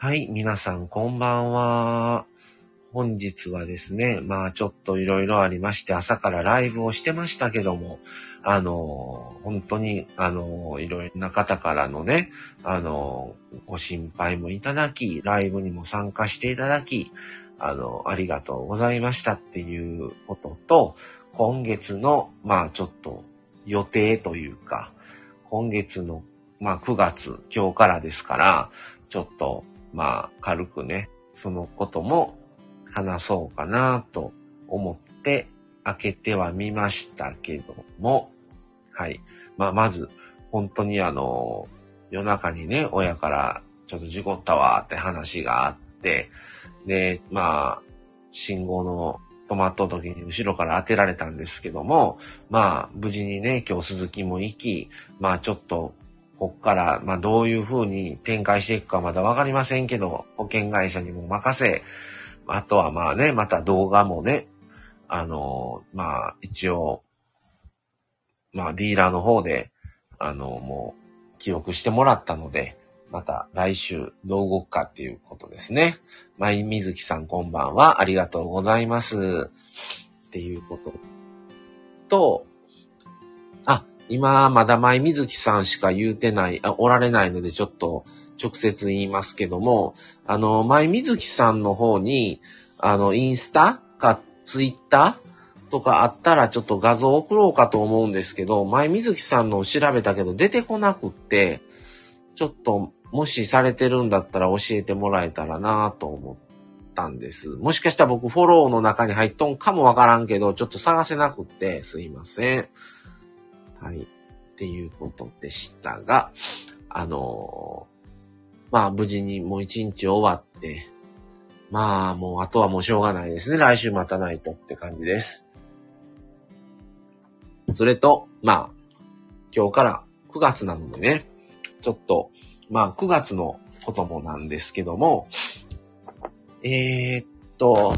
はい、皆さんこんばんは。本日はですね、まあちょっといろいろありまして朝からライブをしてましたけども、あの、本当に、あの、いろいろな方からのね、あの、ご心配もいただき、ライブにも参加していただき、あの、ありがとうございましたっていうことと、今月の、まあちょっと予定というか、今月の、まあ9月、今日からですから、ちょっとまあ、軽くね、そのことも話そうかなと思って開けてはみましたけども、はい。まあ、まず、本当にあの、夜中にね、親からちょっと事故ったわって話があって、で、まあ、信号の止まった時に後ろから当てられたんですけども、まあ、無事にね、今日鈴木も行き、まあちょっとこっから、まあ、どういう風に展開していくかまだわかりませんけど、保険会社にも任せ、あとはまあね、また動画もね、あの、まあ、一応、まあ、ディーラーの方で、あの、もう、記録してもらったので、また来週どう動くかっていうことですね。まいみずきさんこんばんは。ありがとうございます。っていうことと、今、まだ前水木さんしか言うてない、あ、おられないのでちょっと直接言いますけども、あの、前水木さんの方に、あの、インスタかツイッターとかあったらちょっと画像送ろうかと思うんですけど、前水木さんのを調べたけど出てこなくって、ちょっともしされてるんだったら教えてもらえたらなと思ったんです。もしかしたら僕フォローの中に入っとんかもわからんけど、ちょっと探せなくってすいません。はい。っていうことでしたが、あのー、まあ無事にもう一日終わって、まあもうあとはもうしょうがないですね。来週待たないとって感じです。それと、まあ、今日から9月なのでね、ちょっと、まあ9月のこともなんですけども、えー、っと、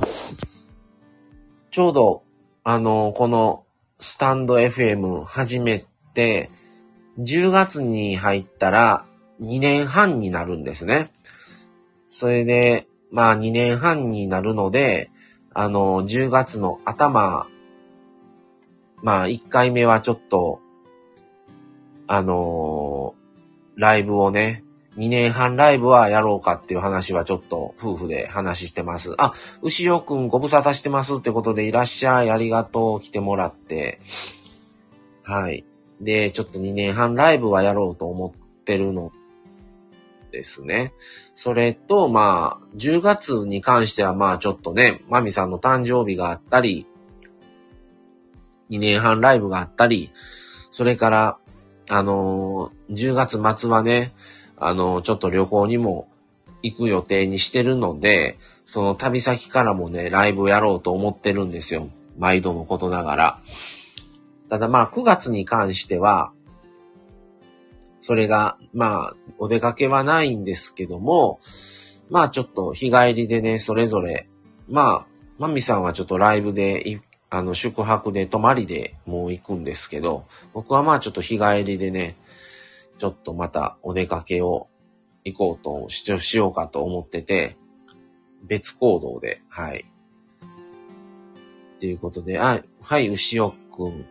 ちょうど、あの、このスタンド FM 始めて、10月に入ったら2年半になるんですね。それで、まあ2年半になるので、あの、10月の頭、まあ1回目はちょっと、あのライブをね、2年半ライブはやろうかっていう話はちょっと夫婦で話してます。あ、牛尾くんご無沙汰してますってことでいらっしゃい。ありがとう。来てもらって。はい。で、ちょっと2年半ライブはやろうと思ってるのですね。それと、まあ、10月に関してはまあちょっとね、マミさんの誕生日があったり、2年半ライブがあったり、それから、あのー、10月末はね、あの、ちょっと旅行にも行く予定にしてるので、その旅先からもね、ライブやろうと思ってるんですよ。毎度のことながら。ただまあ9月に関しては、それが、まあ、お出かけはないんですけども、まあちょっと日帰りでね、それぞれ、まあ、マミさんはちょっとライブで、あの、宿泊で泊まりでもう行くんですけど、僕はまあちょっと日帰りでね、ちょっとまたお出かけを行こうと主張しようかと思ってて、別行動で、はい。っていうことで、あ、はい、牛尾くん。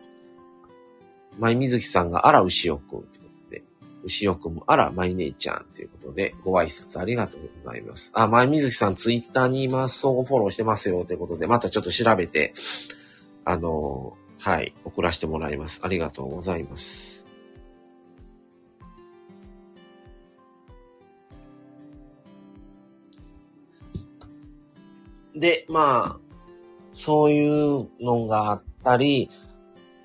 舞水木さんが、あら、牛尾くんってことで、牛尾くんも、あら、舞姉ちゃんっていうことで、ご挨拶ありがとうございます。あ、舞水木さん、ツイッターに今、相互フォローしてますよってことで、またちょっと調べて、あのはい、送らせてもらいます。ありがとうございます。で、まあ、そういうのがあったり、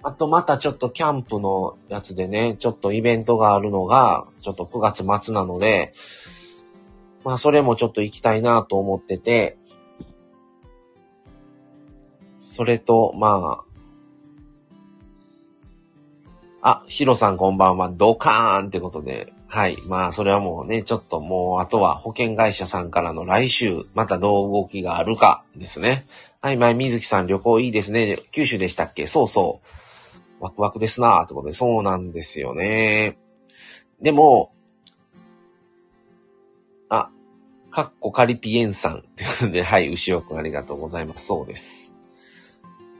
あとまたちょっとキャンプのやつでね、ちょっとイベントがあるのが、ちょっと9月末なので、まあそれもちょっと行きたいなと思ってて、それと、まあ、あ、ヒロさんこんばんは、ドカーンってことで、はい。まあ、それはもうね、ちょっともう、あとは保険会社さんからの来週、またどう動きがあるかですね。はい、前、水木さん旅行いいですね。九州でしたっけ？そうそう。ワクワクですなーってことで、そうなんですよね。でも、あ、かっこカリピエンさんっていうので、はい、牛尾くんありがとうございます。そうです。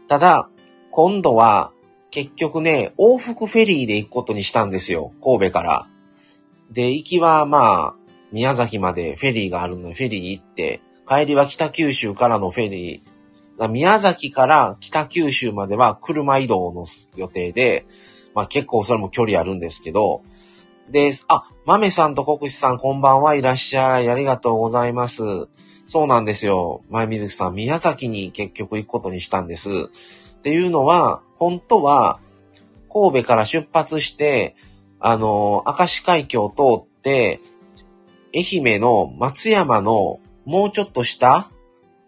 ただ、今度は、結局ね、往復フェリーで行くことにしたんですよ。神戸から。で、行きはまあ、宮崎までフェリーがあるので、フェリー行って、帰りは北九州からのフェリー、宮崎から北九州までは車移動の予定で、まあ結構それも距離あるんですけど、で、あ、豆さんと国士さんこんばんはいらっしゃい。ありがとうございます。そうなんですよ。前水木さん、宮崎に結局行くことにしたんです。っていうのは、本当は、神戸から出発して、あの、明石海峡を通って、愛媛の松山のもうちょっと下、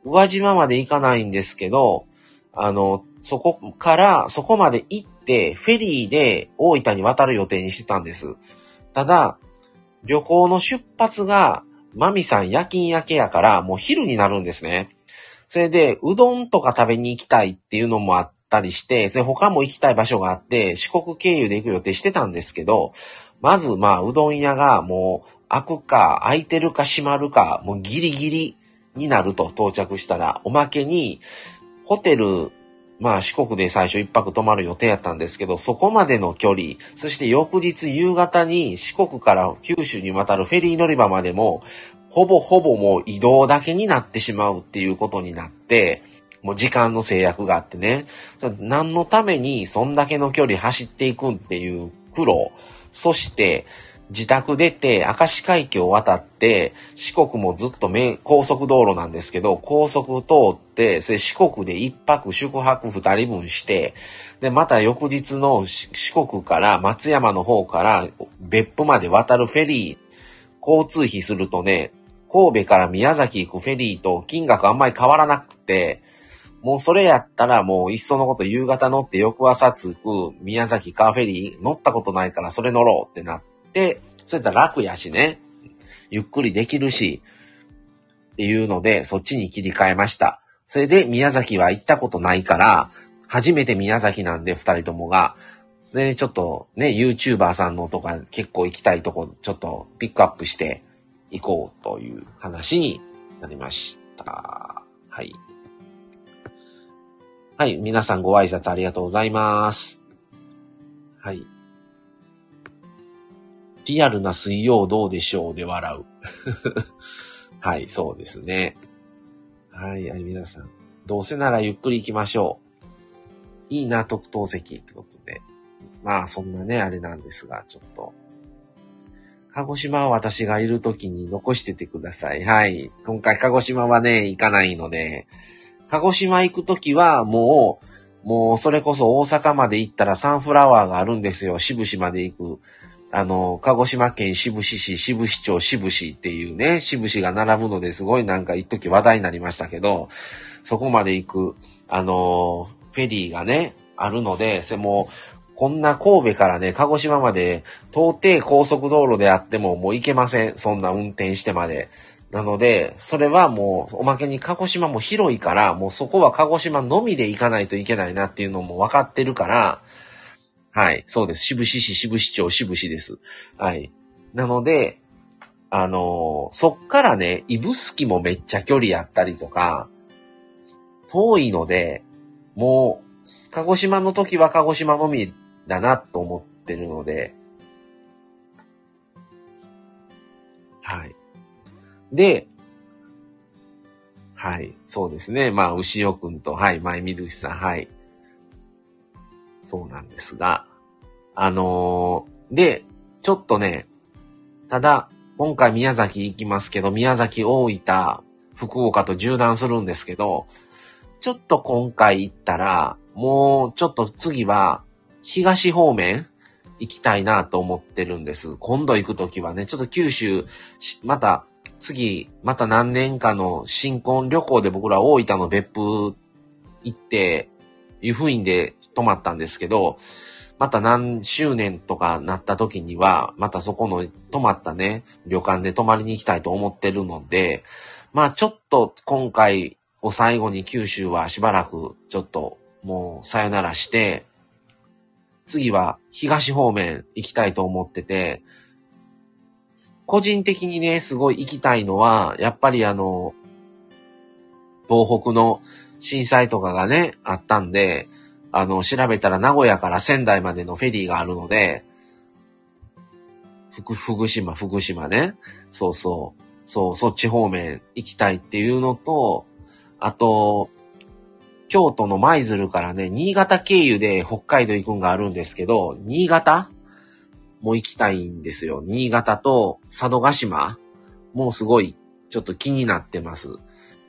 宇和島まで行かないんですけど、あの、そこから、そこまで行って、フェリーで大分に渡る予定にしてたんです。ただ、旅行の出発が、マミさん夜勤明けやから、もう昼になるんですね。それで、うどんとか食べに行きたいっていうのもあってたりして、で、他も行きたい場所があって、四国経由で行く予定してたんですけど、まず、まあ、うどん屋がもう、開くか、開いてるか閉まるか、もうギリギリになると到着したら、おまけに、ホテル、まあ四国で最初一泊泊まる予定やったんですけど、そこまでの距離、そして翌日夕方に四国から九州に渡るフェリー乗り場までも、ほぼほぼもう移動だけになってしまうっていうことになって、もう時間の制約があってね、何のためにそんだけの距離走っていくんっていう苦労、そして自宅出て明石海峡を渡って四国もずっと高速道路なんですけど、高速通って、四国で一泊宿泊二人分して、で、また翌日の四国から松山の方から別府まで渡るフェリー、交通費するとね、神戸から宮崎行くフェリーと金額あんまり変わらなくて、もうそれやったらもういっそのこと夕方乗って翌朝着く宮崎カーフェリー乗ったことないからそれ乗ろうってなって、それやったら楽やしね。ゆっくりできるし、っていうので、そっちに切り替えました。それで宮崎は行ったことないから、初めて宮崎なんで二人ともが、それでちょっとね、YouTuber さんのとか結構行きたいとこ、ちょっとピックアップして行こうという話になりました。はい。はい、皆さんご挨拶ありがとうございます。はい。リアルな水曜どうでしょうで笑う。はい、そうですね。はい、はい、皆さん。どうせならゆっくり行きましょう。いいな、特等席ってことで。まあ、そんなね、あれなんですが、ちょっと。鹿児島は私がいる時に残しててください。はい。今回鹿児島はね、行かないので、鹿児島行く時はもう、もうそれこそ大阪まで行ったらサンフラワーがあるんですよ。渋市まで行く。あの、鹿児島県渋市市、渋市町渋市っていうね、渋市が並ぶのですごいなんか一時話題になりましたけど、そこまで行く、あの、フェリーがね、あるので、それも、こんな神戸からね、鹿児島まで、到底高速道路であってももう行けません。そんな運転してまで。なので、それはもう、おまけに鹿児島も広いから、もうそこは鹿児島のみで行かないといけないなっていうのも分かってるから、はい、そうです。渋市市、渋市町、渋市です。はい。なので、あのー、そっからね、指宿もめっちゃ距離やったりとか、遠いので、もう、鹿児島の時は鹿児島のみだなと思ってるので、はい。で、はい、そうですね。まあ、牛尾くんと、はい、前水木さん、はい。そうなんですが、あのー、で、ちょっとね、ただ、今回宮崎行きますけど、宮崎、大分、福岡と縦断するんですけど、ちょっと今回行ったら、もうちょっと次は東方面行きたいなと思ってるんです。今度行くときはね、ちょっと九州、また次、また何年かの新婚旅行で僕ら大分の別府行って、湯布院で泊まったんですけど、また何周年とかなった時には、またそこの泊まったね、旅館で泊まりに行きたいと思ってるので、まあちょっと今回を最後に九州はしばらくちょっともうさよならして、次は東方面行きたいと思ってて、個人的にね、すごい行きたいのは、やっぱりあの、東北の震災とかがね、あったんで、あの、調べたら名古屋から仙台までのフェリーがあるので、福、福島、福島ね。そうそう。そう、そっち方面行きたいっていうのと、あと、京都の舞鶴からね、新潟経由で北海道行くんがあるんですけど、新潟も行きたいんですよ。新潟と佐渡島もうすごいちょっと気になってます。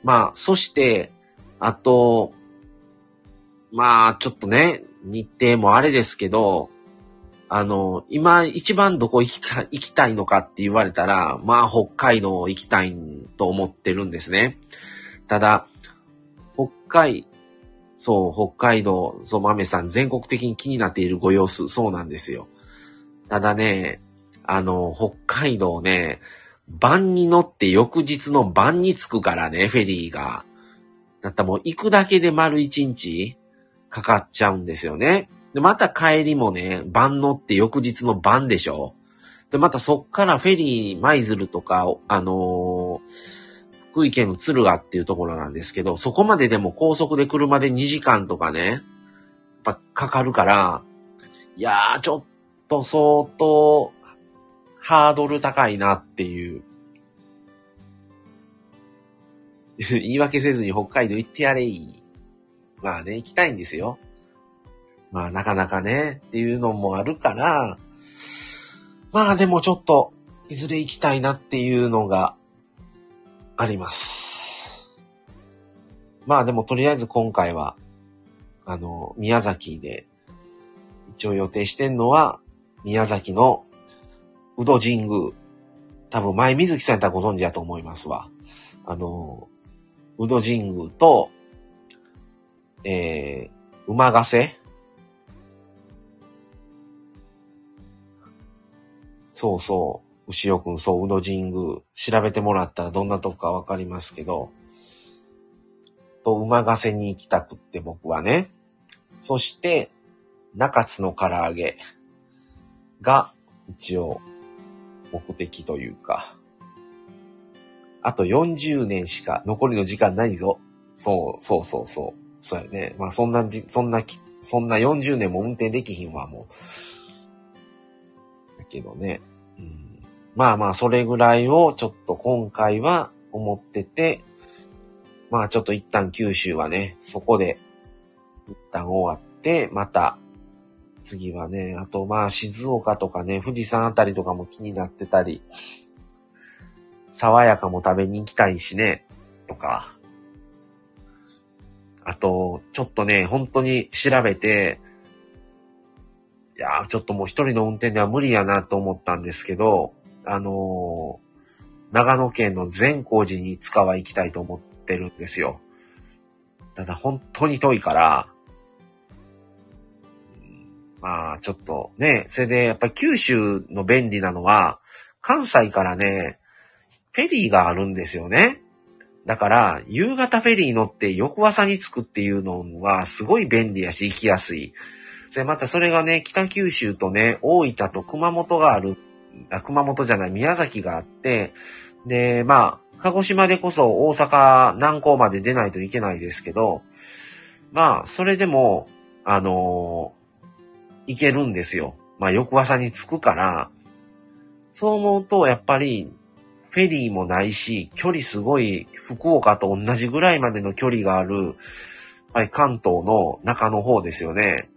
まあ、そして、あと、まあ、ちょっとね、日程もあれですけど、あの、今一番どこ行きか行きたいのかって言われたら、まあ、北海道行きたいと思ってるんですね。ただ、北海、そう、北海道、そう、豆さん、全国的に気になっているご様子、そうなんですよ。ただね、あの、北海道ね、晩に乗って翌日の晩に着くからね、フェリーが。だったらもう行くだけで丸一日かかっちゃうんですよね。で、また帰りもね、晩乗って翌日の晩でしょで、またそっからフェリー、舞鶴とか、あのー、福井県の敦賀っていうところなんですけど、そこまででも高速で車で2時間とかね、やっぱかかるから、いやー、ちょっと相当、ハードル高いなっていう。言い訳せずに北海道行ってやれい。まあね、行きたいんですよ。まあなかなかね、っていうのもあるから、まあでもちょっと、いずれ行きたいなっていうのがあります。まあでもとりあえず今回は、あの、宮崎で、一応予定してんのは、宮崎の宇戸神宮。多分前水木さんやったらご存知だと思いますわ。あの、宇戸神宮と、えー、馬ヶ瀬そうそう。牛尾くん、そう、宇戸神宮。調べてもらったらどんなとこかわかりますけど、と、馬ヶ瀬に行きたくって僕はね。そして、中津の唐揚げが一応目的というか、あと40年しか残りの時間ないぞ。そう、そうそうそう。そうやね。まあそんなじ、そんな、そんな40年も運転できひんわ、もう。だけどね。うん、まあまあ、それぐらいをちょっと今回は思ってて、まあちょっと一旦九州はね、そこで一旦終わって、また次はね、あとまあ静岡とかね、富士山あたりとかも気になってたり、爽やかも食べに行きたいしね、とか。あと、ちょっとね、本当に調べて、いやちょっともう一人の運転では無理やなと思ったんですけど、あのー、長野県の善光寺にいつかは行きたいと思ってるんですよ。ただ本当に遠いから、まあ、ちょっとね、それでやっぱり九州の便利なのは、関西からね、フェリーがあるんですよね。だから、夕方フェリー乗って翌朝に着くっていうのはすごい便利やし行きやすい。で、またそれがね、北九州とね、大分と熊本がある、あ熊本じゃない、宮崎があって、で、まあ、鹿児島でこそ大阪南港まで出ないといけないですけど、まあ、それでも、あの行けるんですよ。まあ、翌朝に着くから、そう思うと、やっぱり、フェリーもないし、距離すごい、福岡と同じぐらいまでの距離がある、はい、関東の中の方ですよね。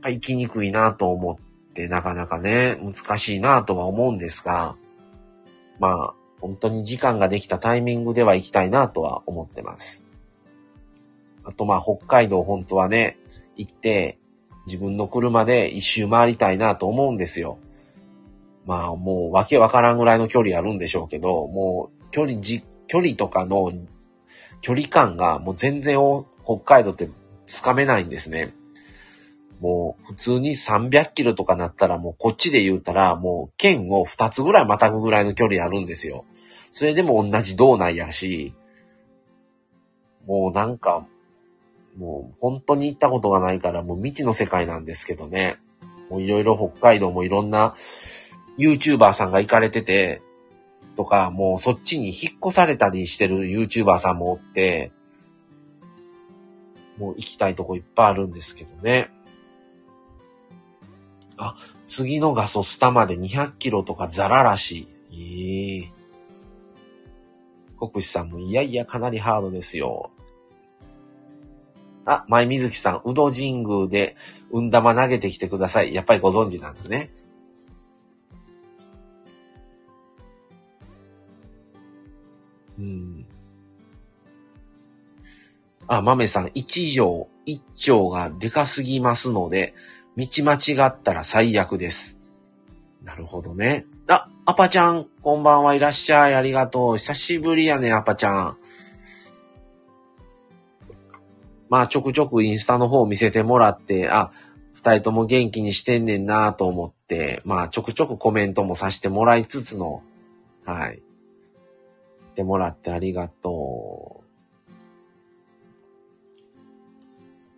はい行きにくいなと思って、なかなかね、難しいなとは思うんですが、まあ、本当に時間ができたタイミングでは行きたいなとは思ってます。あとまあ、北海道本当はね、行って、自分の車で一周回りたいなと思うんですよ。まあもうわけわからんぐらいの距離あるんでしょうけど、もう距離じ、距離とかの距離感がもう全然北海道ってつかめないんですね。もう普通に300キロとかなったらもうこっちで言うたらもう県を2つぐらいまたぐぐらいの距離あるんですよ。それでも同じ道内やし、もうなんかもう本当に行ったことがないからもう未知の世界なんですけどね。もういろいろ北海道もいろんな YouTuber さんが行かれてて、とか、もうそっちに引っ越されたりしてる YouTuber さんもおって、もう行きたいとこいっぱいあるんですけどね。あ、次のガソスタまで200キロとかザラらしい。ええー。国士さんもいやいやかなりハードですよ。あ、舞水木さん、うど神宮で運玉投げてきてください。やっぱりご存知なんですね。うん。あ、豆さん、一条、一丁がでかすぎますので、道間違ったら最悪です。なるほどね。あ、アパちゃん、こんばんはいらっしゃい。ありがとう。久しぶりやね、アパちゃん。まあ、ちょくちょくインスタの方を見せてもらって、あ、二人とも元気にしてんねんなと思って、まあ、ちょくちょくコメントもさせてもらいつつの、はい。てもらってありがと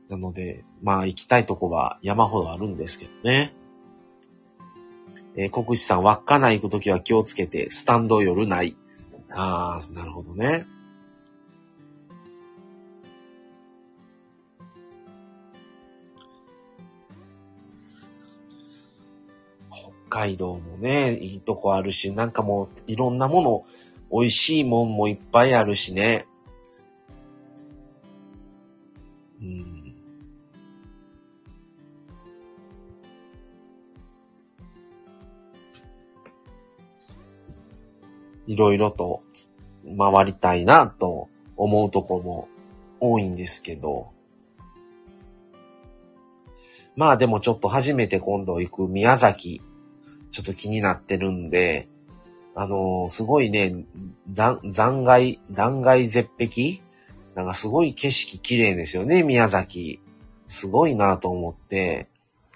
う。なので、まあ行きたいとこは山ほどあるんですけどね。えー、国士さん、稚内行くときは気をつけて、スタンド夜ない。ああ、なるほどね。海道もね、いいとこあるし、なんかもういろんなもの美味しいもんもいっぱいあるしね。うん。いろいろと回りたいなと思うとこも多いんですけど。まあでもちょっと初めて今度行く宮崎、ちょっと気になってるんで、あのー、すごいね、残骸、断崖絶壁？なんかすごい景色綺麗ですよね、宮崎。すごいなと思って、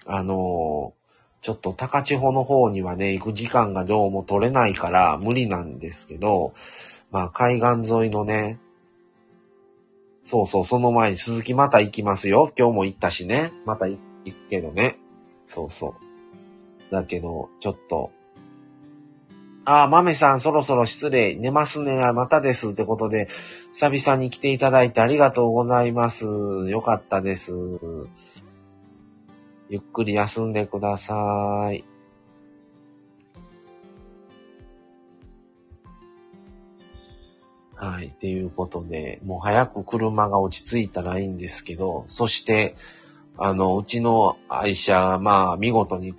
あのー、ちょっと高千穂の方にはね、行く時間がどうも取れないから無理なんですけど、まあ海岸沿いのね、そうそう、その前に鈴木また行きますよ。今日も行ったしね。また行くけどね。そうそう。だけど、ちょっと、ああ、豆さんそろそろ失礼。寝ますね。またです。ってことで、久々に来ていただいてありがとうございます。よかったです。ゆっくり休んでください。はい。っていうことで、もう早く車が落ち着いたらいいんですけど、そして、あの、うちの愛車、まあ、見事に、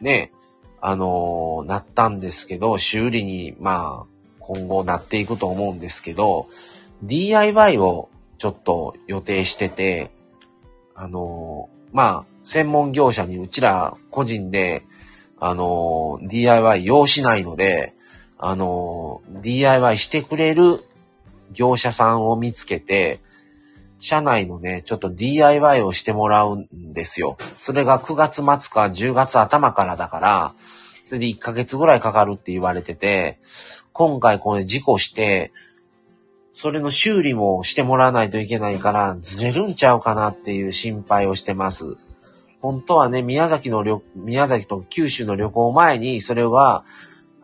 ね、あのー、なったんですけど、修理に、まあ、今後なっていくと思うんですけど、DIY をちょっと予定してて、あのー、まあ、専門業者にうちら個人で、あのー、DIY 用しないので、あの DIY してくれる業者さんを見つけて、社内のね、ちょっと DIY をしてもらうんですよ。それが9月末か10月頭からだから、それで1ヶ月ぐらいかかるって言われてて、今回これ事故して、それの修理もしてもらわないといけないから、ずれるんちゃうかなっていう心配をしてます。本当はね、宮崎の旅、宮崎と九州の旅行前に、それは、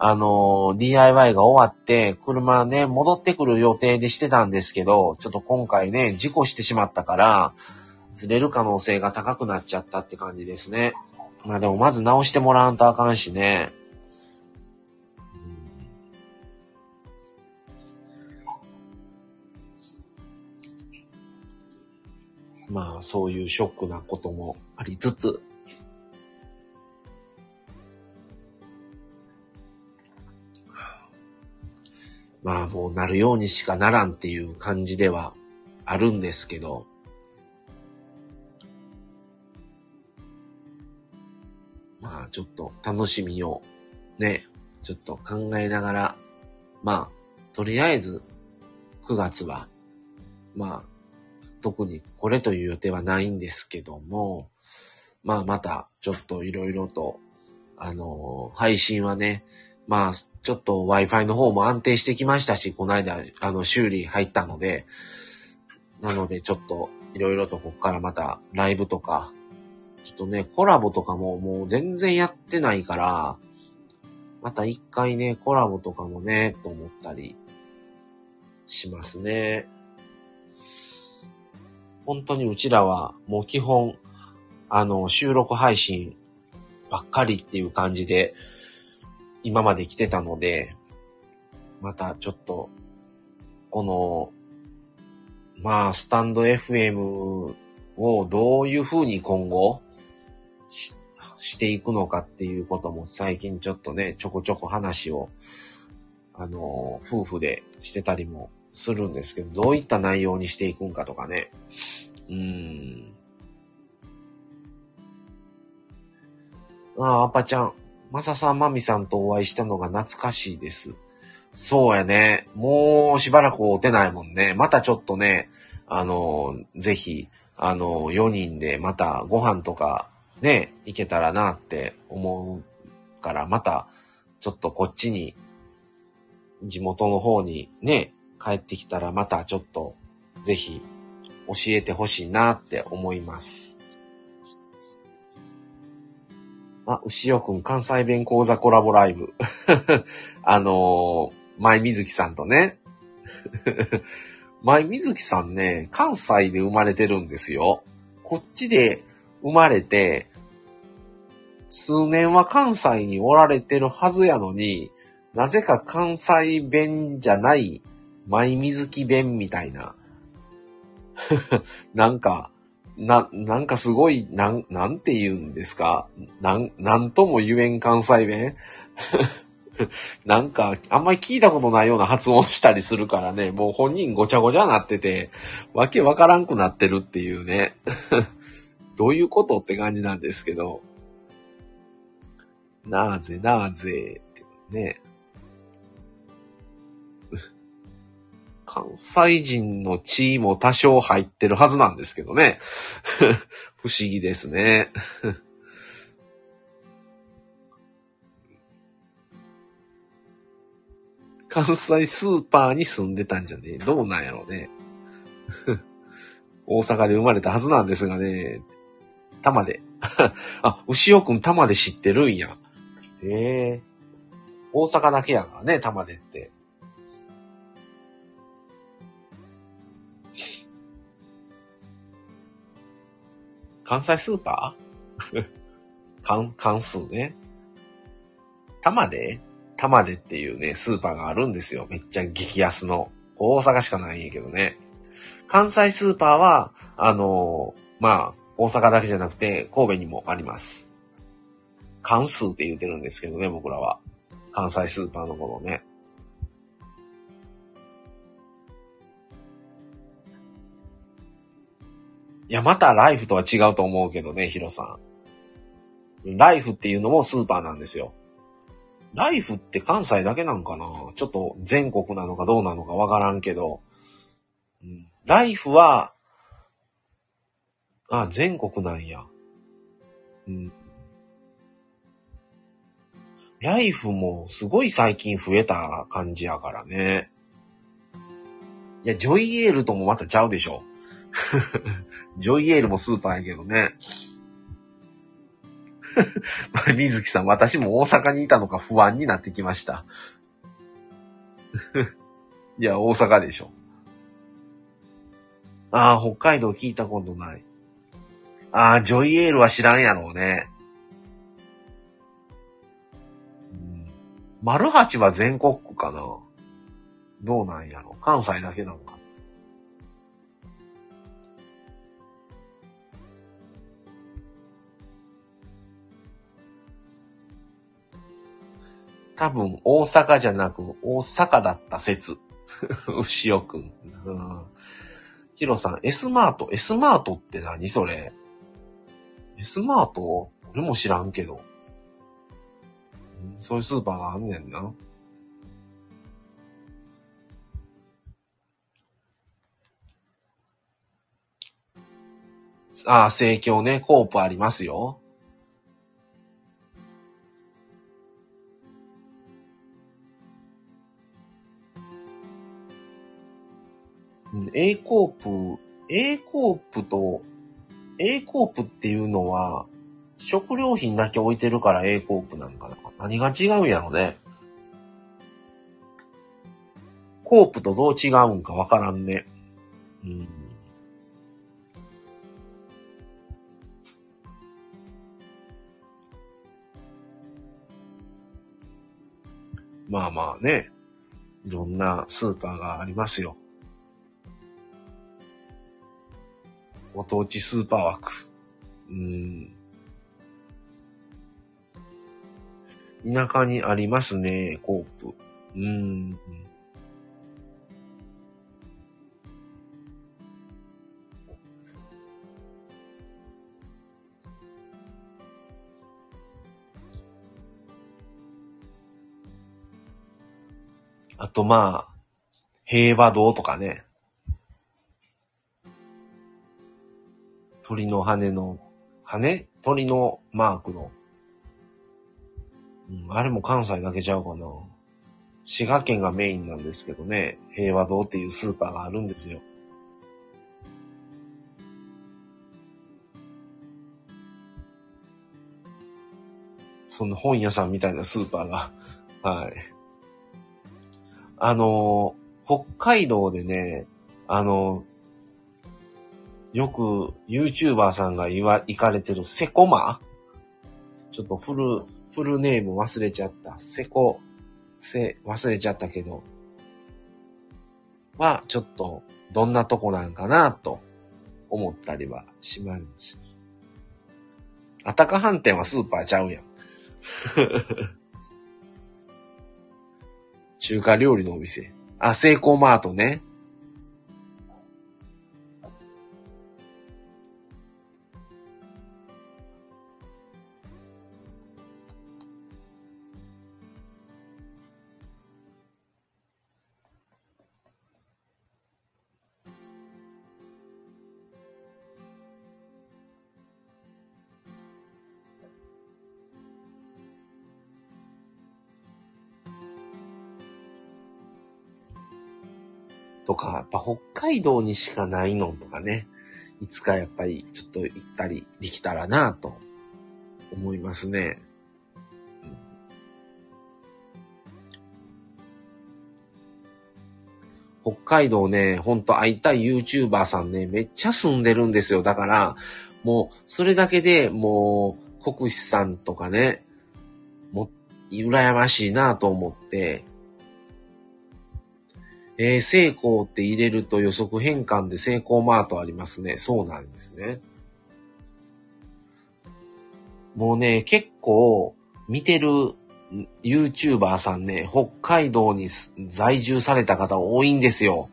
あの、DIY が終わって、車ね、戻ってくる予定でしてたんですけど、ちょっと今回ね、事故してしまったから、ずれる可能性が高くなっちゃったって感じですね。まあでもまず直してもらわんとあかんしね。まあそういうショックなこともありつつ、まあもうなるようにしかならんっていう感じではあるんですけど、まあちょっと楽しみをね、ちょっと考えながら、まあ、とりあえず9月は、まあ、特にこれという予定はないんですけども、まあまたちょっといろいろと、あのー、配信はね、まあ、ちょっと Wi-Fi の方も安定してきましたし、この間、あの、修理入ったので、なので、ちょっと、いろいろとこっからまた、ライブとか、ちょっとね、コラボとかももう全然やってないから、また一回ね、コラボとかもね、と思ったりしますね。本当にうちらはもう基本、あの、収録配信ばっかりっていう感じで、今まで来てたので、またちょっと、この、まあ、スタンド FM をどういうふうに今後ししていくのかっていうことも最近ちょっとね、ちょこちょこ話を、あの、夫婦でしてたりもするんですけど、どういった内容にしていくんかとかね。うん。ああ、アパちゃん。マサさん、マミさんとお会いしたのが懐かしいです。そうやね。もうしばらく会うてないもんね。またちょっとね、あの、ぜひ、あの、4人でまたご飯とかね、行けたらなって思うから、またちょっとこっちに、地元の方にね、帰ってきたらまたちょっとぜひ教えてほしいなって思います。あ、牛尾くん、関西弁講座コラボライブ。あのー、舞水木さんとね。舞水木さんね、関西で生まれてるんですよ。こっちで生まれて、数年は関西におられてるはずやのに、なぜか関西弁じゃない舞水木弁みたいな。なんか、な、なんかすごい、なん、なんて言うんですか？なん、なんとも言えん関西弁？なんか、あんまり聞いたことないような発音したりするからね、もう本人ごちゃごちゃなってて、わけわからんくなってるっていうね。どういうことって感じなんですけど。なぜなぜってね。関西人の地位も多少入ってるはずなんですけどね。不思議ですね。関西スーパーに住んでたんじゃねえ。どうなんやろうね。大阪で生まれたはずなんですがね。玉で。あ、牛尾くん玉で知ってるんや。ええ大阪だけやからね、玉でって。関西スーパー？関、関数ね。玉で？玉でっていうね、スーパーがあるんですよ。めっちゃ激安の。大阪しかないんやけどね。関西スーパーは、あのー、まあ、大阪だけじゃなくて、神戸にもあります。関数って言うてるんですけどね、僕らは。関西スーパーのものね。いや、またライフとは違うと思うけどね、ヒロさん。ライフっていうのもスーパーなんですよ。ライフって関西だけなんかな？ちょっと全国なのかどうなのかわからんけど。ライフは、あ、全国なんや。うん。ライフもすごい最近増えた感じやからね。いや、ジョイエールともまたちゃうでしょ。ジョイエールもスーパーやけどね。水木さん、私も大阪にいたのか不安になってきました。いや、大阪でしょ。ああ、北海道聞いたことない。ああ、ジョイエールは知らんやろうね。丸八は全国区かなどうなんやろ関西だけなのか多分大阪じゃなく大阪だった説。牛尾くん。うん。ヒロさん、S マート、S マートって何それ ?S マート？俺も知らんけど。そういうスーパーがあんねんな。ああ、盛況ね、コープありますよ。A コープ、A コープと、A コープっていうのは、食料品だけ置いてるから A コープなんかな何が違うんやろね。コープとどう違うんかわからんね。うん。まあまあね。いろんなスーパーがありますよ。ご当地スーパー枠。うん。田舎にありますね、コープ。うん。あとまあ、平和堂とかね。鳥の羽の、羽？鳥のマークの。うん、あれも関西だけちゃうかな。滋賀県がメインなんですけどね、平和堂っていうスーパーがあるんですよ。そんな本屋さんみたいなスーパーが、はい。あの、北海道でね、あの、よく YouTuber さんが言わ、行かれてるセコマ？ちょっとフル、フルネーム忘れちゃった。セコ、せ、忘れちゃったけど、は、ちょっと、どんなとこなんかな、と思ったりはします。あたか飯店はスーパーちゃうやん。中華料理のお店。あ、セイコーマートね。とか、やっぱ北海道にしかないのとかね、いつかやっぱりちょっと行ったりできたらなと思いますね。北海道ね、ほんと会いたい YouTuber さんね、めっちゃ住んでるんですよ。だから、もう、それだけでもう、国士さんとかね、もう、羨ましいなと思って、えー、成功って入れると予測変換で成功マートありますね。そうなんですね。もうね、結構見てる YouTuber さんね、北海道に在住された方多いんですよ。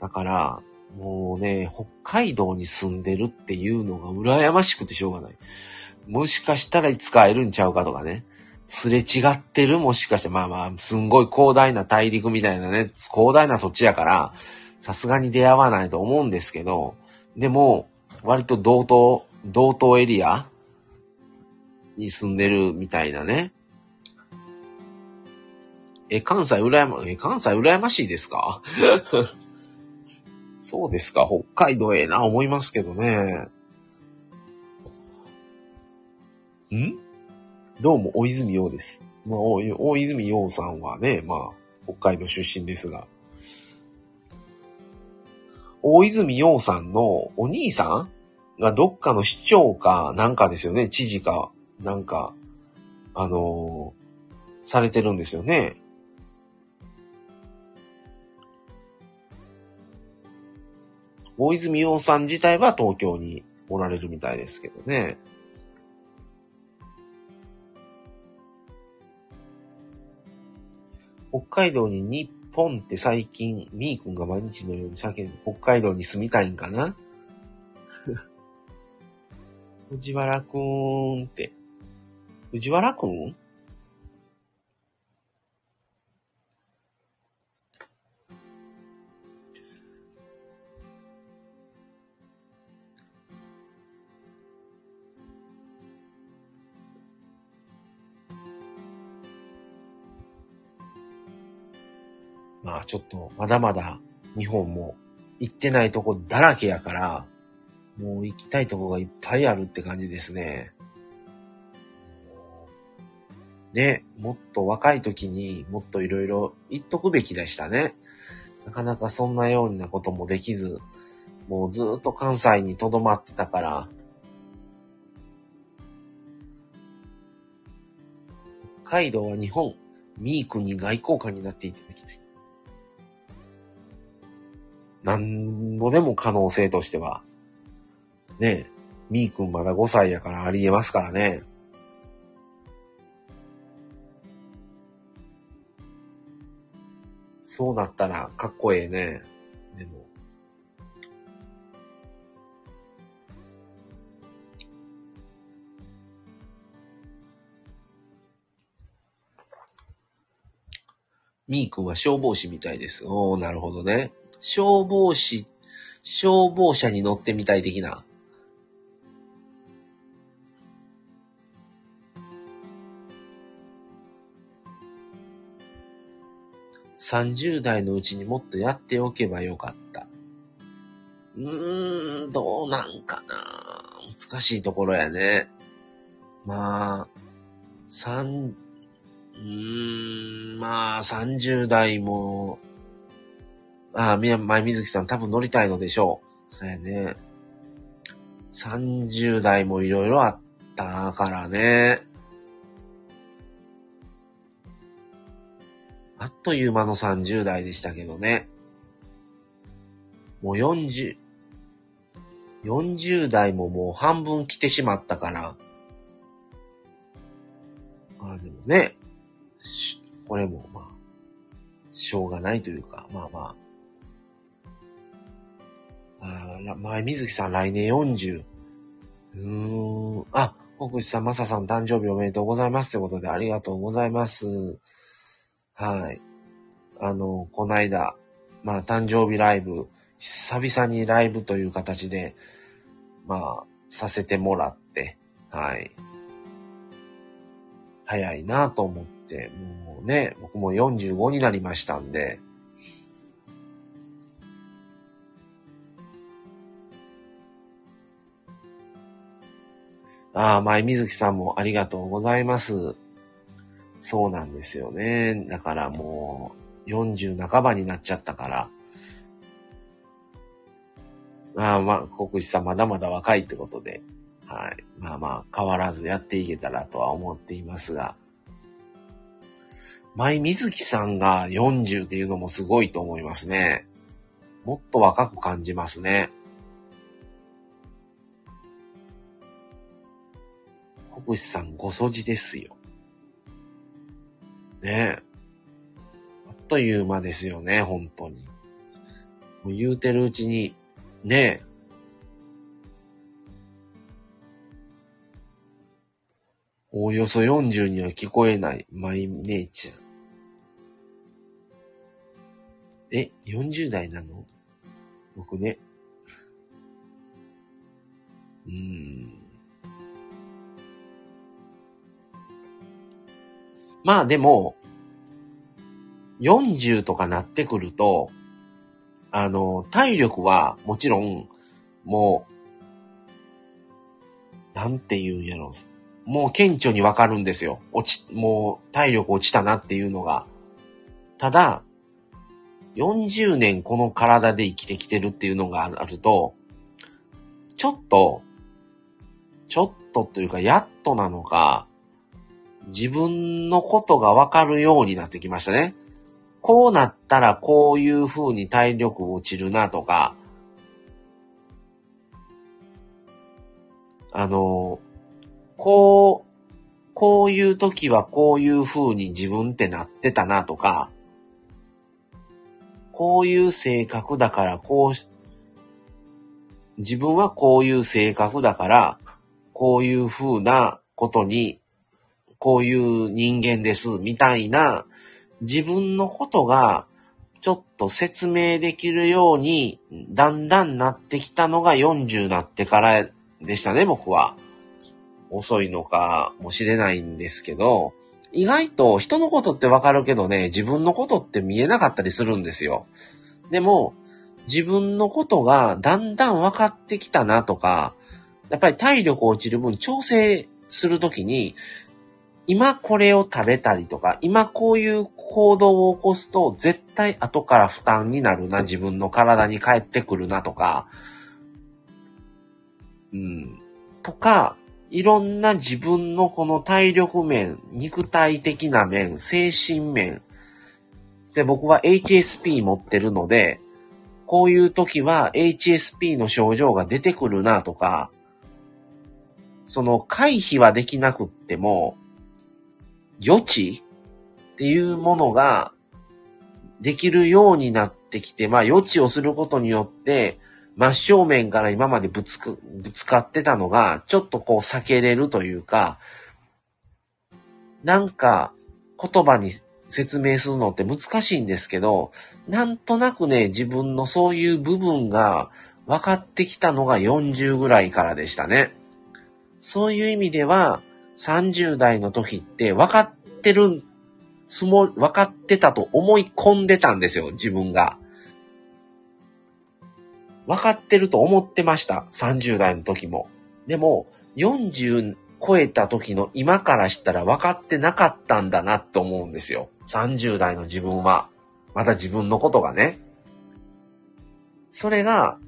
だから、もうね、北海道に住んでるっていうのが羨ましくてしょうがない。もしかしたらいつか会えるんちゃうかとかね。すれ違ってるもしかして、まあまあ、すんごい広大な大陸みたいなね、広大な土地やから、さすがに出会わないと思うんですけど、でも、割と道東、道東エリアに住んでるみたいなね。え、関西羨ま、え、関西羨ましいですか？そうですか北海道ええな思いますけどね。ん？どうも、大泉洋です。まあ、大泉洋さんはね、まあ、北海道出身ですが、大泉洋さんのお兄さんがどっかの市長かなんかですよね、知事か、なんか、あのー、されてるんですよね。大泉洋さん自体は東京におられるみたいですけどね。北海道に日本って最近、みーくんが毎日のように叫んで、北海道に住みたいんかな？藤原くーんって。藤原くん？まあちょっとまだまだ日本も行ってないとこだらけやから、もう行きたいとこがいっぱいあるって感じですね。ね、もっと若い時にもっといろいろ言っとくべきでしたね。なかなかそんなようなこともできず、もうずっと関西に留まってたから、北海道は日本、ミークに外交官になっていただきたい。なんぼでも可能性としては、ねえ、ミー君まだ5歳やからありえますからね。そうなったらかっこええね。でも。みーくんは消防士みたいです。おー、なるほどね。消防士、消防車に乗ってみたい的な。30代のうちにもっとやっておけばよかった。うーん、どうなんかな。難しいところやね。まあ、三、うーん、まあ、30代も、ああ、みや、前水木さん多分乗りたいのでしょう。そうやね。30代もいろいろあったからね。あっという間の30代でしたけどね。もう40、40代ももう半分来てしまったから。まあでもね、これもまあ、しょうがないというか、まあまあ。あ前水木さん来年40。うーん。あ、国士さん、まささん誕生日おめでとうございますってことでありがとうございます。はい。あの、こないだ、まあ、誕生日ライブ、久々にライブという形で、まあ、させてもらって、はい。早いなと思って、もうね、僕も45になりましたんで、ああ、前水木さんもありがとうございます。そうなんですよね。だからもう、40半ばになっちゃったから。ああ、まあ、国士さんまだまだ若いってことで、はい。まあまあ、変わらずやっていけたらとは思っていますが。前水木さんが40っていうのもすごいと思いますね。もっと若く感じますね。国士さんごそじですよ。ねえ。あっという間ですよね、本当に。もう言うてるうちに、ねえ。およそ40には聞こえない、マイ姉ちゃん。え、40代なの？僕ね。うーん。まあでも、40とかなってくると、あの、体力はもちろん、もう、なんて言うんやろう。もう顕著にわかるんですよ。落ち、もう体力落ちたなっていうのが。ただ、40年この体で生きてきてるっていうのがあると、ちょっと、ちょっとというか、やっとなのか、自分のことがわかるようになってきましたね。こうなったらこういう風に体力落ちるなとか、あの、こう、こういう時はこういう風に自分ってなってたなとか、こういう性格だからこうし自分はこういう性格だから、こういう風なことにこういう人間です、みたいな、自分のことが、ちょっと説明できるように、だんだんなってきたのが40なってからでしたね、僕は。遅いのかもしれないんですけど、意外と人のことってわかるけどね、自分のことって見えなかったりするんですよ。でも、自分のことがだんだん分かってきたなとか、やっぱり体力落ちる分調整するときに、今これを食べたりとか、今こういう行動を起こすと絶対後から負担になるな、自分の体に帰ってくるなとか、うん、とか、いろんな自分のこの体力面、肉体的な面、精神面。で、僕は HSP 持ってるので、こういう時は HSP の症状が出てくるなとか、その回避はできなくっても、余地？っていうものができるようになってきて、まあ余地をすることによって、真正面から今までぶつく、ぶつかってたのが、ちょっとこう避けれるというか、なんか言葉に説明するのって難しいんですけど、なんとなくね、自分のそういう部分が分かってきたのが40ぐらいからでしたね。そういう意味では、30代の時って分かってるつもり、分かってたと思い込んでたんですよ、自分が。分かってると思ってました。30代の時も。でも、40超えた時の今からしたら分かってなかったんだなって思うんですよ。30代の自分は。また自分のことがね。それが、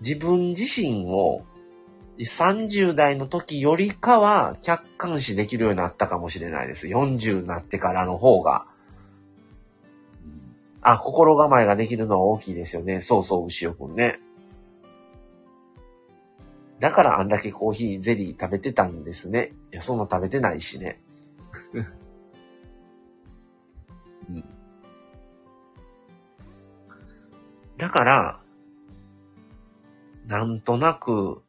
自分自身を30代の時よりかは客観視できるようになったかもしれないです。40になってからの方が。あ、心構えができるのは大きいですよね。そうそう、牛尾くんね。だからあんだけコーヒーゼリー食べてたんですね。いや、そんな食べてないしね。うん、だから、なんとなく、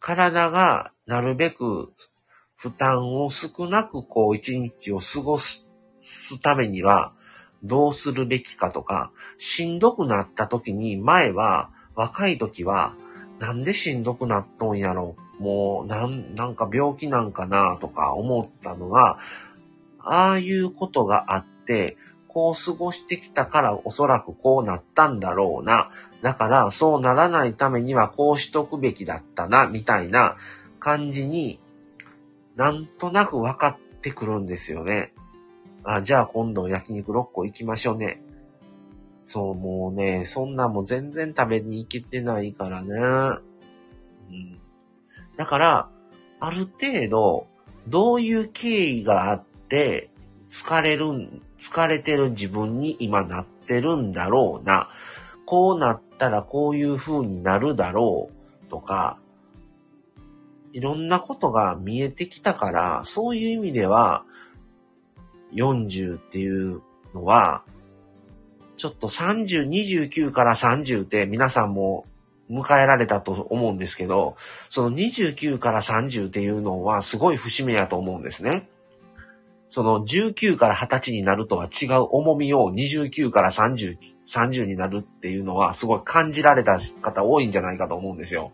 体がなるべく負担を少なくこう一日を過ごすためにはどうするべきかとか、しんどくなった時に前は若い時はなんでしんどくなっとんやろ？もう、なん、なんか病気なんかなとか思ったのが、ああいうことがあって、こう過ごしてきたからおそらくこうなったんだろうな。だからそうならないためにはこうしとくべきだったな、みたいな感じになんとなく分かってくるんですよね。あ、じゃあ今度焼肉6個行きましょうね。そう、もうね、そんなも全然食べに行けてないからね。うん。だから、ある程度、どういう経緯があって、疲れる、疲れてる自分に今なってるんだろうな。こうなったらこういう風になるだろうとか、いろんなことが見えてきたから、そういう意味では、40っていうのは、ちょっと30、29から30って皆さんも迎えられたと思うんですけど、その29から30っていうのはすごい節目やと思うんですね。その19から20歳になるとは違う重みを29から30、30になるっていうのはすごい感じられた方多いんじゃないかと思うんですよ。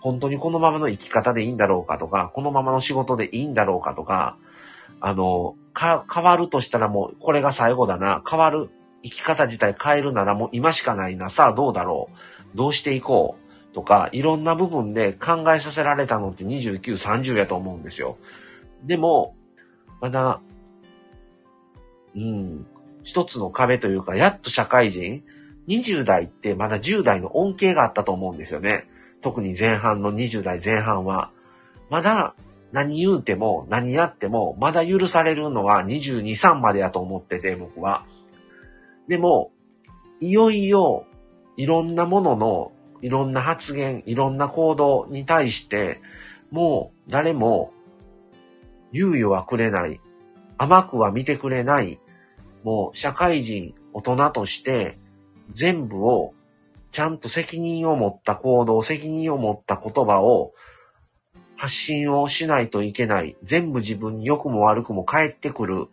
本当にこのままの生き方でいいんだろうかとか、このままの仕事でいいんだろうかとか、あの、か、変わるとしたらもうこれが最後だな、変わる生き方自体変えるならもう今しかないな、さあどうだろう、どうしていこうとか、いろんな部分で考えさせられたのって29、30やと思うんですよ。でも、まだ、うん、一つの壁というか、やっと社会人、20代ってまだ10代の恩恵があったと思うんですよね。特に前半の20代前半は。まだ何言うても何やってもまだ許されるのは22、3までやと思ってて僕は。でも、いよいよ、いろんなものの、いろんな発言、いろんな行動に対して、もう誰も猶予はくれない。甘くは見てくれない。もう社会人、大人として全部をちゃんと責任を持った行動、責任を持った言葉を発信をしないといけない。全部自分に良くも悪くも返ってくる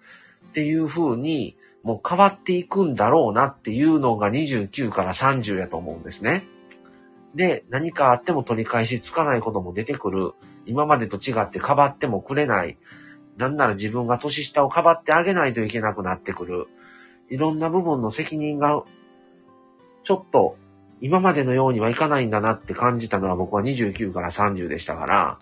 っていう風にもう変わっていくんだろうなっていうのが29から30やと思うんですね。で、何かあっても取り返しつかないことも出てくる。今までと違ってかばってもくれない。なんなら自分が年下をかばってあげないといけなくなってくる。いろんな部分の責任が、ちょっと今までのようにはいかないんだなって感じたのは僕は29から30でしたから、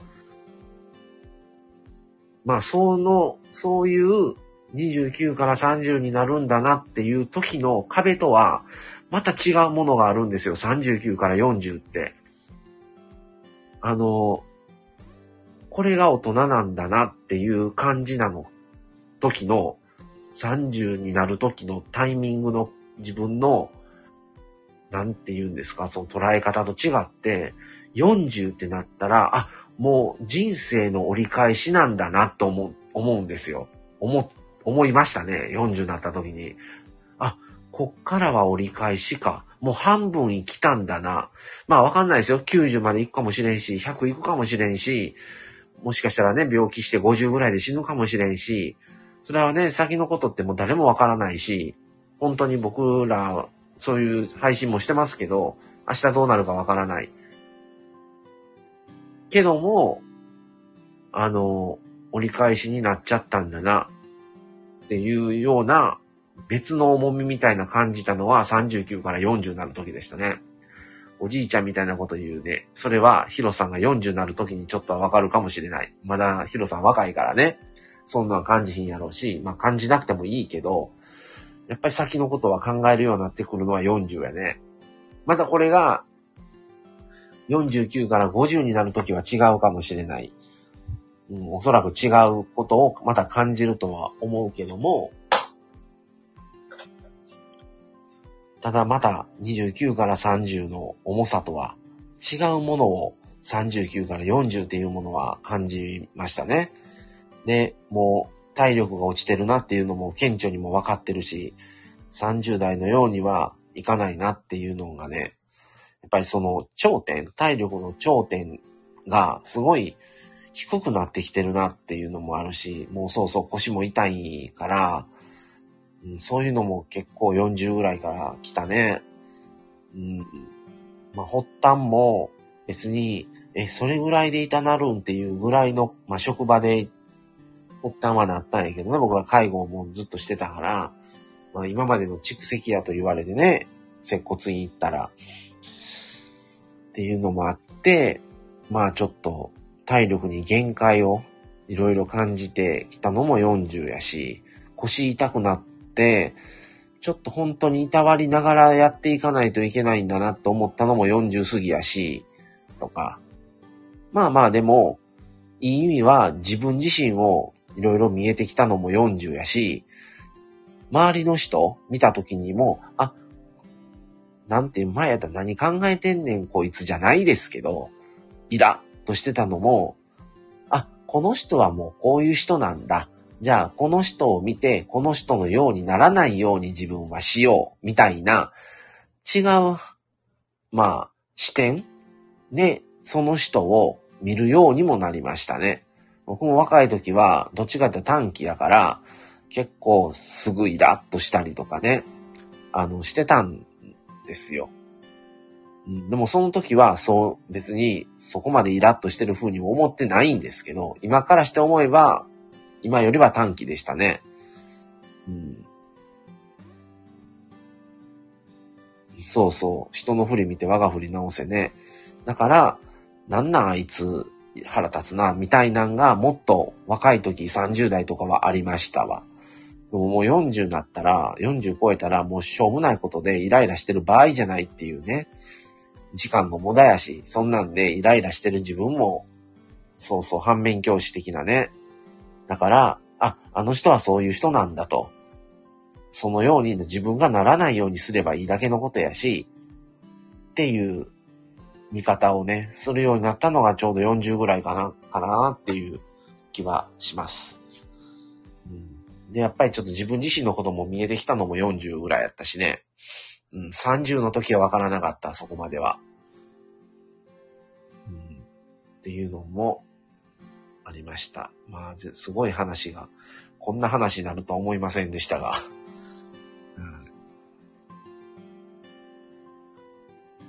まあ、その、そういう29から30になるんだなっていう時の壁とは、また違うものがあるんですよ。39から40って。あの、これが大人なんだなっていう感じなの。時の、30になる時のタイミングの自分の、なんて言うんですか、その捉え方と違って、40ってなったら、あ、もう人生の折り返しなんだなと思う、思うんですよ。思、思いましたね。40になった時に。あ、こっからは折り返しか。もう半分生きたんだな。まあわかんないですよ。90まで行くかもしれんし、100行くかもしれんし、もしかしたらね、病気して50ぐらいで死ぬかもしれんし、それはね、先のことってもう誰もわからないし、本当に僕ら、そういう配信もしてますけど、明日どうなるかわからない。けども、あの、折り返しになっちゃったんだな、っていうような別の重みみたいな感じたのは39から40になる時でしたね。おじいちゃんみたいなこと言うね。それはヒロさんが40になる時にちょっとはわかるかもしれない。まだヒロさん若いからね。そんな感じひんやろうし、まあ感じなくてもいいけど、やっぱり先のことは考えるようになってくるのは40やね。またこれが49から50になるときは違うかもしれない。うん、おそらく違うことをまた感じるとは思うけども、ただまた29から30の重さとは違うものを39から40っていうものは感じましたね。で、もう体力が落ちてるなっていうのも顕著にも分かってるし、30代のようにはいかないなっていうのがね、やっぱりその頂点、体力の頂点がすごい低くなってきてるなっていうのもあるし、もうそうそう腰も痛いから、そういうのも結構40ぐらいから来たね。うん。まあ、発端も別に、え、それぐらいでいたなるんっていうぐらいの、まあ、職場で発端はなったんやけどね、僕ら介護をもうずっとしてたから、まあ、今までの蓄積やと言われてね、接骨院行ったら、っていうのもあって、まあちょっと体力に限界をいろいろ感じてきたのも40やし、腰痛くなって、ちょっと本当にいたわりながらやっていかないといけないんだなと思ったのも40過ぎやし、とか。まあまあでも、いい意味は自分自身をいろいろ見えてきたのも40やし、周りの人見た時にも、あ、なんて前やったら何考えてんねんこいつじゃないですけど、イラッとしてたのも、あ、この人はもうこういう人なんだ。じゃあ、この人を見て、この人のようにならないように自分はしよう、みたいな、違う、まあ、視点？で、その人を見るようにもなりましたね。僕も若い時は、どっちかって短期だから、結構すぐイラッとしたりとかね、あの、してたんですよ。でもその時は、そう、別にそこまでイラッとしてる風に思ってないんですけど、今からして思えば、今よりは短期でしたね。うん。そうそう。人の振り見て我が振り直せね。だから、なんなんあいつ腹立つな、みたいなんがもっと若い時30代とかはありましたわ。でももう40になったら、40超えたらもうしょうもないことでイライラしてる場合じゃないっていうね。時間の無駄やし、そんなんでイライラしてる自分も、そうそう反面教師的なね。だから、あ、あの人はそういう人なんだと。そのように自分がならないようにすればいいだけのことやし、っていう見方をね、するようになったのがちょうど40ぐらいかな、かなっていう気はします。で、やっぱりちょっと自分自身のことも見えてきたのも40ぐらいやったしね。うん、30の時はわからなかった、そこまでは。うん、っていうのもりました。まあ、すごい話が、こんな話になるとは思いませんでしたが。うん、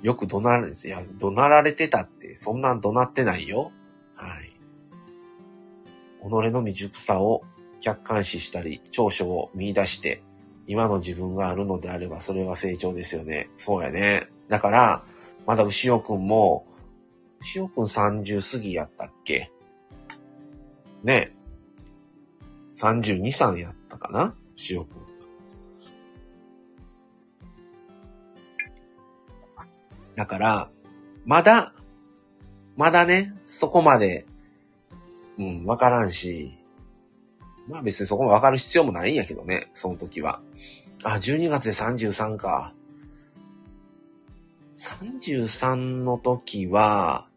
よく怒鳴られ、いや、怒鳴られてたって、そんなん怒鳴ってないよ。はい。己の未熟さを客観視したり、長所を見出して、今の自分があるのであれば、それは成長ですよね。そうやね。だから、まだ牛尾くんも、牛尾くん30過ぎやったっけ？ね。32、3やったかな？塩くん。だから、まだ、まだね、そこまで、うん、わからんし、まあ別にそこもわかる必要もないんやけどね、その時は。あ、12月で33か。33の時は、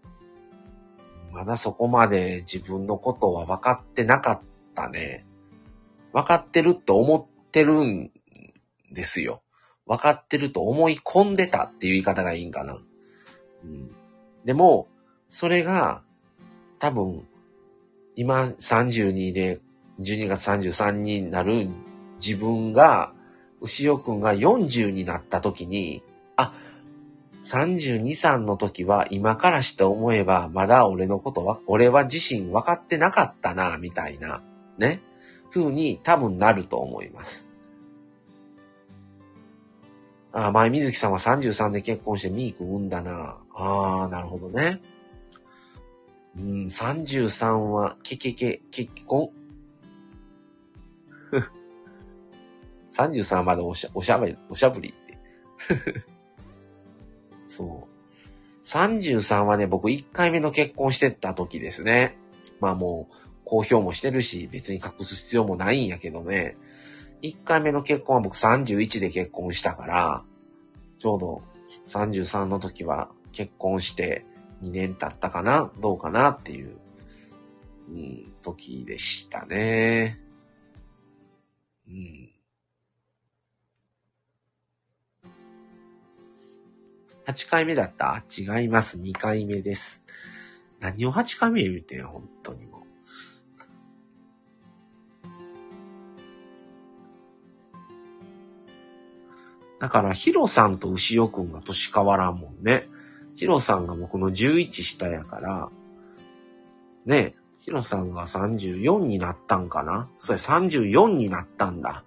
まだそこまで自分のことは分かってなかったね。分かってると思ってるんですよ。分かってると思い込んでたっていう言い方がいいんかな。うん、でも、それが、多分、今32で12月33になる自分が、牛尾くんが40になった時に、あ、32、3の時は今からして思えばまだ俺のことは、俺は自身分かってなかったな、みたいな、ね、風に多分なると思います。あ、前水木さんは33で結婚してミーク産んだな。ああ、なるほどね。うん、33は、けけけ、結婚。33までおしゃ、おしゃべり、おしゃぶりって。そう。33はね、僕1回目の結婚してた時ですね。まあもう、公表もしてるし、別に隠す必要もないんやけどね。1回目の結婚は僕31で結婚したから、ちょうど33の時は結婚して2年経ったかなどうかなっていう、うん、時でしたね。うん。8回目だった？違います。2回目です。何を8回目言うてん、本当にもう。だから、ヒロさんと牛尾くんが年変わらんもんね。ヒロさんが僕の11下やから、ね、ヒロさんが34になったんかな？それ34になったんだ。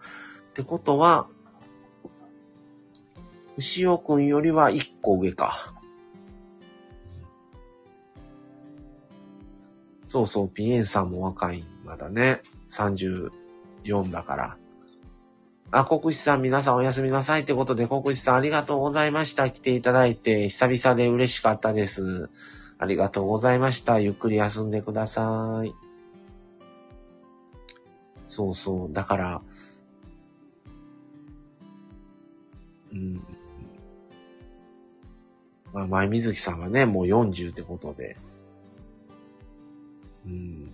ってことは、牛尾くんよりは一個上か。そうそう、ピエンさんも若い。まだね。34だから。あ、国士さん皆さんおやすみなさいってことで、国士さんありがとうございました。来ていただいて、久々で嬉しかったです。ありがとうございました。ゆっくり休んでください。そうそう。だから、うん。まあ、前水木さんはね、もう40ってことで。うん。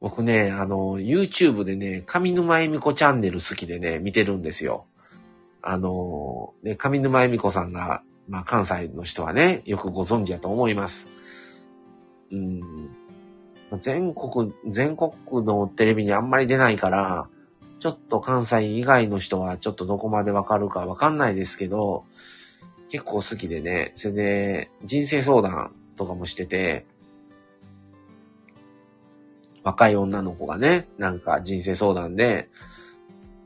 僕ね、あの、YouTube でね、上沼恵美子チャンネル好きでね、見てるんですよ。あの、ね、上沼恵美子さんが、まあ、関西の人はね、よくご存知だと思います。うん。全国、全国のテレビにあんまり出ないから、ちょっと関西以外の人はちょっとどこまでわかるかわかんないですけど、結構好きでね、それで人生相談とかもしてて、若い女の子がね、なんか人生相談で、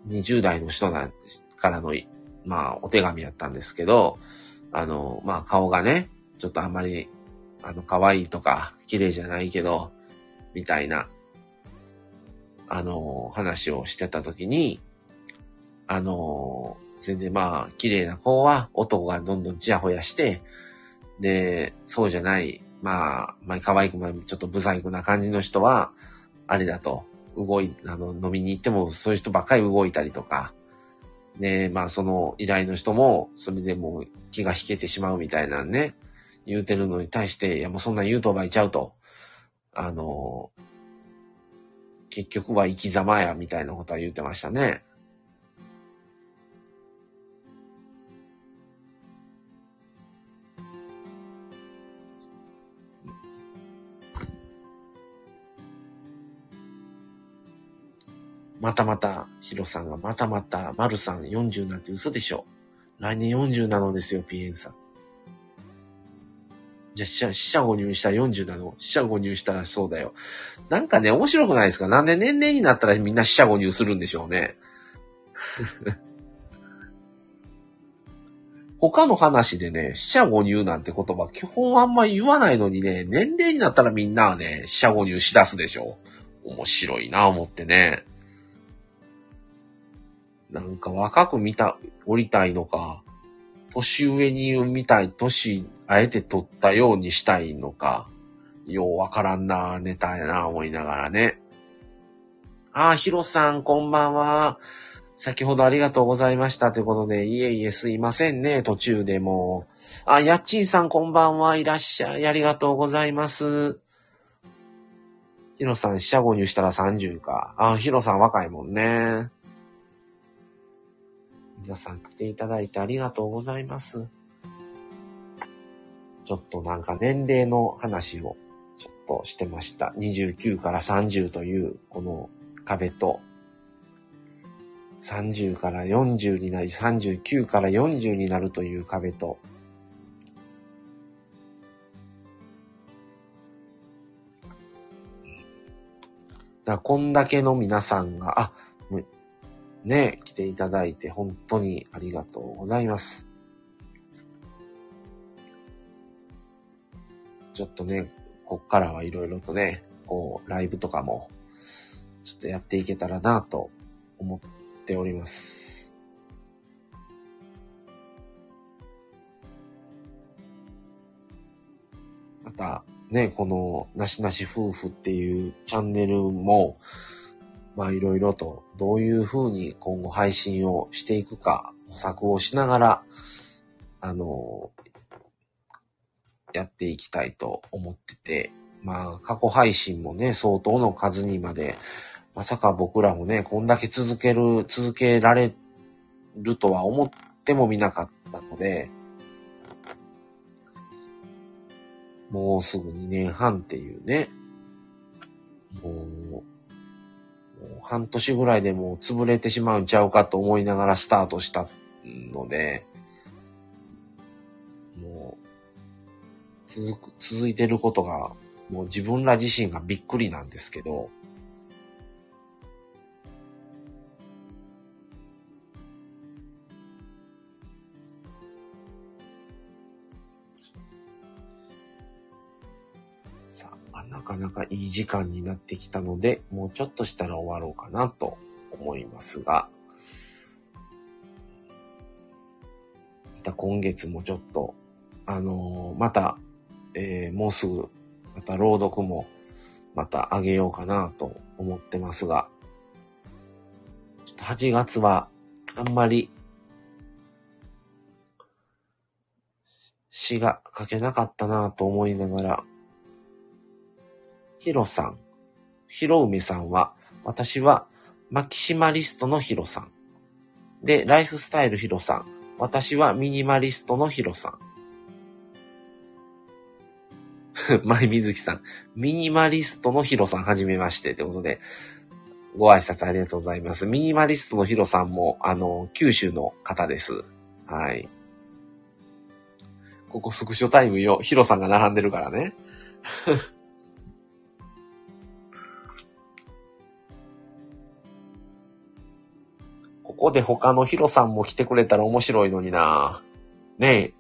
20代の人なからの、まあ、お手紙やったんですけど、あの、まあ、顔がね、ちょっとあんまり、あの、可愛いとか、綺麗じゃないけど、みたいなあの、話をしてた時に、あの、全然まあ、綺麗な子は男がどんどんチヤホヤして、で、そうじゃない、まあ、まあ、可愛くもちょっとブサイクな感じの人は、あれだと、動い、あの、飲みに行ってもそういう人ばっかり動いたりとか、で、まあ、その依頼の人も、それでも気が引けてしまうみたいなね、言うてるのに対して、いやもうそんな言うとばいちゃうと、あの、結局は生き様や、みたいなことは言ってましたね。またまた、ヒロさんがまたまた、マルさん40なんて嘘でしょ。来年40なのですよ、ピエンさん。じゃ、死者、死者誤入したら40なの死者誤入したらそうだよ。なんかね、面白くないですか？なんで年齢になったらみんな死者誤入するんでしょうね。他の話でね、死者誤入なんて言葉基本あんま言わないのにね、年齢になったらみんなはね、死者誤入しだすでしょ。面白いな思ってね。なんか若く見た、降りたいのか、年上に見たい、年、あえて取ったようにしたいのか、ようわからんな、ネタやな、思いながらね。ああ、ヒロさん、こんばんは。先ほどありがとうございました。ということで、いえいえ、すいませんね、途中でもあ、やっちんさん、こんばんは。いらっしゃい。ありがとうございます。ヒロさん、四捨五入したら30か。あ、ヒロさん若いもんね。皆さん来ていただいてありがとうございます。ちょっとなんか年齢の話をちょっとしてました。29から30というこの壁と、30から40になり、39から40になるという壁と、だこんだけの皆さんが、あ、ね、来ていただいて本当にありがとうございます。ちょっとね、こっからはいろいろとね、こう、ライブとかも、ちょっとやっていけたらなと思っております。また、ね、この、なしなし夫婦っていうチャンネルも、まあいろいろとどういうふうに今後配信をしていくか模索をしながら、あの、やっていきたいと思ってて、まあ過去配信もね、相当の数にまで、まさか僕らもね、こんだけ続ける、続けられるとは思ってもみなかったので、もうすぐ2年半っていうね、もう、半年ぐらいでもう潰れてしまうんちゃうかと思いながらスタートしたので、もう、続く、続いてることが、もう自分ら自身がびっくりなんですけど、かなかいい時間になってきたので、もうちょっとしたら終わろうかなと思いますが、また今月もちょっと、あのー、また、えー、もうすぐ、また朗読も、また上げようかなと思ってますが、ちょっと8月は、あんまり、詩が書けなかったなと思いながら、ヒロさん。ヒロウメさんは、私はマキシマリストのヒロさん。で、ライフスタイルヒロさん。私はミニマリストのヒロさん。マイミズキさん。ミニマリストのヒロさん、はじめまして。ってことで、ご挨拶ありがとうございます。ミニマリストのヒロさんも、あの、九州の方です。はい。ここスクショタイムよ。ヒロさんが並んでるからね。ここで他のヒロさんも来てくれたら面白いのになねえ、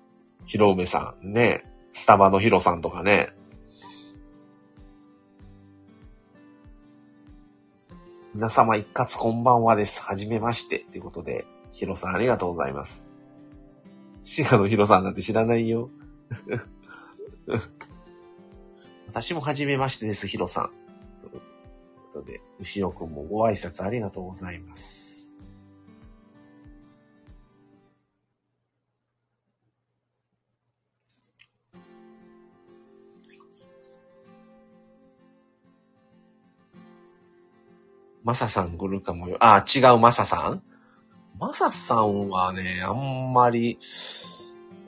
ヒロウメさん、ねえ、スタバのヒロさんとかね。皆様一括こんばんはです。はじめまして。ということで、ヒロさんありがとうございます。シガのヒロさんなんて知らないよ。私もはじめましてです、ヒロさん。ということで、牛尾くんもご挨拶ありがとうございます。マサさん来るかもよ。あ、違うマサさん？マサさんはね、あんまり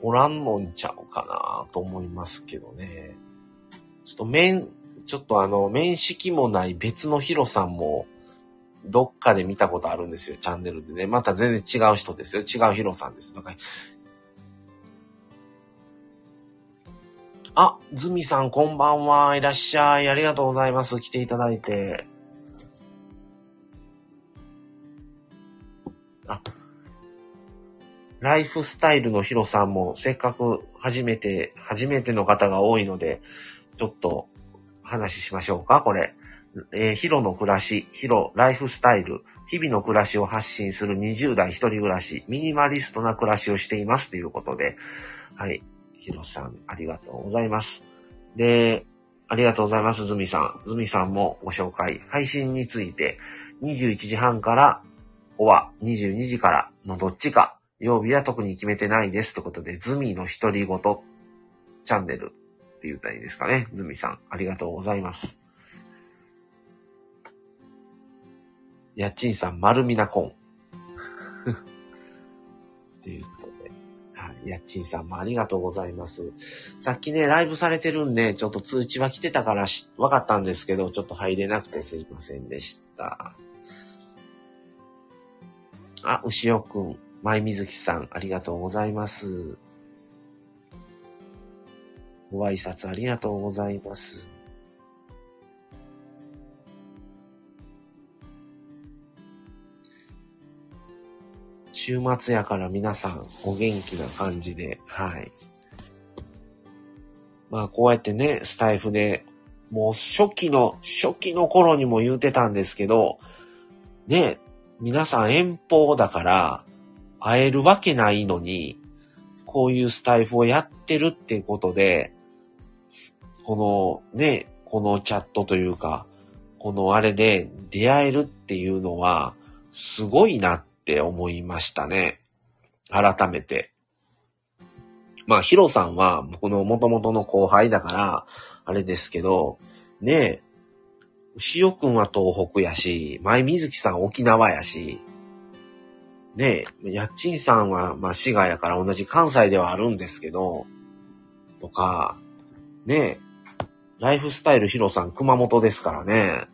おらんのんちゃうかなと思いますけどね。ちょっと面、ちょっとあの、面識もない別のヒロさんも、どっかで見たことあるんですよ、チャンネルでね。また全然違う人ですよ。違うヒロさんです。だから、あ、ズミさんこんばんは。いらっしゃい。ありがとうございます。来ていただいて。あライフスタイルのヒロさんもせっかく初めて、初めての方が多いので、ちょっと話しましょうか、これ。えー、ヒロの暮らし、ヒロ、ライフスタイル、日々の暮らしを発信する20代一人暮らし、ミニマリストな暮らしをしていますということで、はい。ヒロさん、ありがとうございます。で、ありがとうございます、ズミさん。ズミさんもご紹介。配信について、21時半から、おは22時からのどっちか、曜日は特に決めてないです。ということで、ズミの独り言チャンネルって言ったらいいですかね。ズミさん、ありがとうございます。やっちんさん、丸みなコン。っていうことで。はい。やっちんさんもありがとうございます。さっきね、ライブされてるんで、ちょっと通知は来てたからし、わかったんですけど、ちょっと入れなくてすいませんでした。あ、牛尾くん、舞水木さん、ありがとうございます。ご挨拶ありがとうございます。週末やから皆さんお元気な感じで、はい。まあこうやってね、スタイフで、もう初期の、初期の頃にも言うてたんですけど、ね、皆さん遠方だから会えるわけないのに、こういうスタイフをやってるってことで、このね、このチャットというか、このあれで出会えるっていうのは、すごいなって思いましたね。改めて。まあ、ヒロさんは僕の元々の後輩だから、あれですけど、ね、牛尾くんは東北やし、前水木さん沖縄やし、ねえ、やっちんさんは、まあ、滋賀やから同じ関西ではあるんですけど、とか、ねえ、ライフスタイルヒロさん熊本ですからね。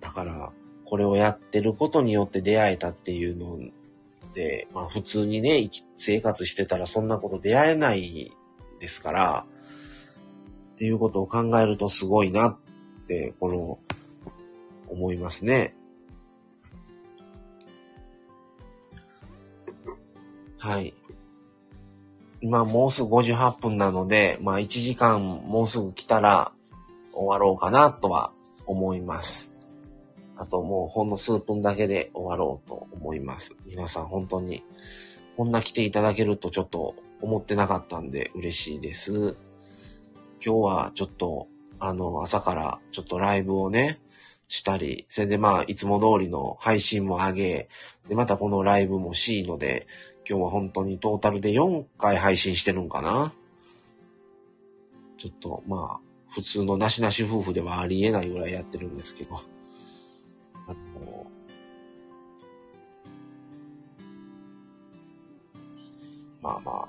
だから、これをやってることによって出会えたっていうので、まあ普通にね、生活してたらそんなこと出会えないですから、っていうことを考えるとすごいなって、この、思いますね。はい。今もうすぐ58分なので、まあ1時間もうすぐ来たら終わろうかなとは思います。あともうほんの数分だけで終わろうと思います。皆さん本当に、こんな来ていただけるとちょっと思ってなかったんで嬉しいです。今日はちょっと、あの、朝からちょっとライブをね、したり、それでまあ、いつも通りの配信も上げ、で、またこのライブもしいので、今日は本当にトータルで4回配信してるんかなちょっと、まあ、普通のなしなし夫婦ではありえないぐらいやってるんですけど。あの、まあまあ、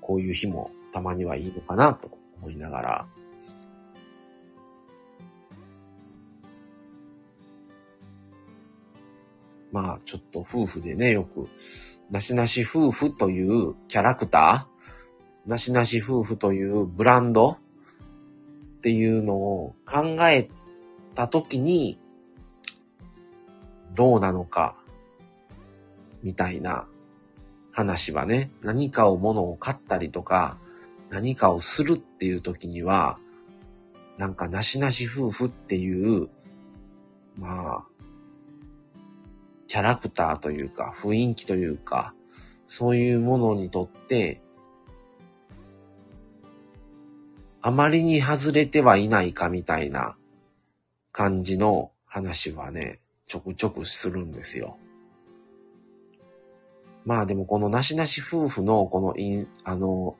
こういう日もたまにはいいのかなと思いながら、まあ、ちょっと夫婦でね、よく、なしなし夫婦というキャラクター、なしなし夫婦というブランドっていうのを考えたときに、どうなのか、みたいな話はね、何かを物を買ったりとか、何かをするっていう時には、なんかなしなし夫婦っていう、まあ、キャラクターというか、雰囲気というか、そういうものにとって、あまりに外れてはいないかみたいな感じの話はね、ちょくちょくするんですよ。まあでもこのなしなし夫婦のこのイン、あの、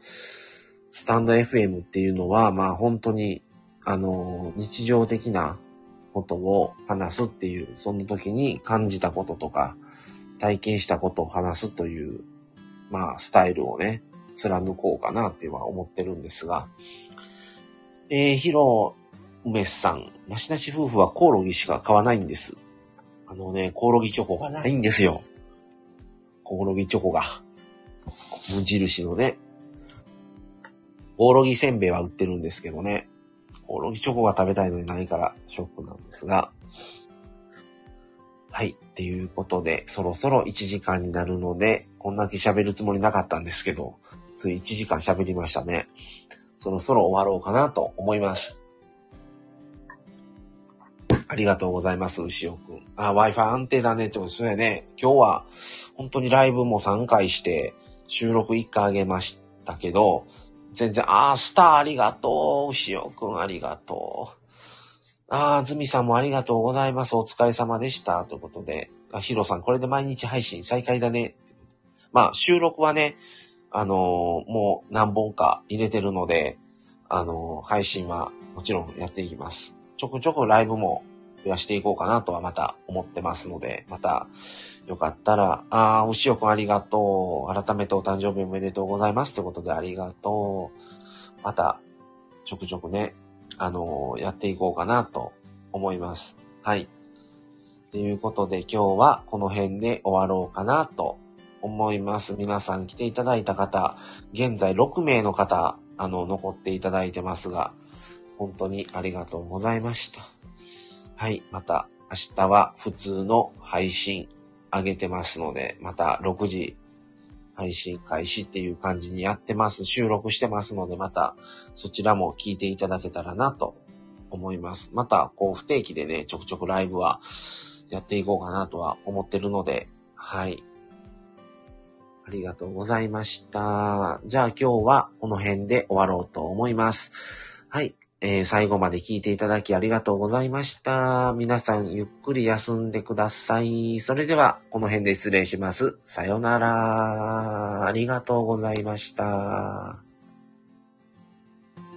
スタンド FM っていうのは、まあ本当に、あの、日常的なことを話すっていう、その時に感じたこととか、体験したことを話すという、まあスタイルをね、貫こうかなっては思ってるんですが、えー、ヒロ梅さん、なしなし夫婦はコオロギしか買わないんです。あのね、コオロギチョコがないんですよ。コオロギチョコが。無印のね。コオロギせんべいは売ってるんですけどね。コオロギチョコが食べたいのにないからショックなんですが。はい。っていうことで、そろそろ1時間になるので、こんだけ喋るつもりなかったんですけど、つい1時間喋りましたね。そろそろ終わろうかなと思います。ありがとうございます、牛尾くん。あ、Wi-Fi 安定だねってことですよね。今日は、本当にライブも3回して、収録1回あげましたけど、全然、あー、スターありがとう。牛尾くんありがとう。あー、ズミさんもありがとうございます。お疲れ様でした。ということで、あヒロさん、これで毎日配信再開だね。まあ、収録はね、あのーもう何本か入れてるので、あのー配信はもちろんやっていきます。ちょくちょくライブも増やしていこうかなとはまた思ってますので、また、よかったら、あー、牛尾くんありがとう。改めてお誕生日おめでとうございます。ということでありがとう。また、ちょくちょくね、あのーやっていこうかなと思います。はい。ということで今日はこの辺で終わろうかなと思います。皆さん来ていただいた方、現在6名の方、あの、残っていただいてますが、本当にありがとうございました。はい。また明日は普通の配信上げてますので、また6時配信開始っていう感じにやってます。収録してますので、またそちらも聞いていただけたらなと思います。また、こう不定期でね、ちょくちょくライブはやっていこうかなとは思ってるので、はい。ありがとうございました。じゃあ今日はこの辺で終わろうと思います。はい。えー最後まで聞いていただきありがとうございました。皆さんゆっくり休んでください。それではこの辺で失礼します。さよなら。ありがとうございました。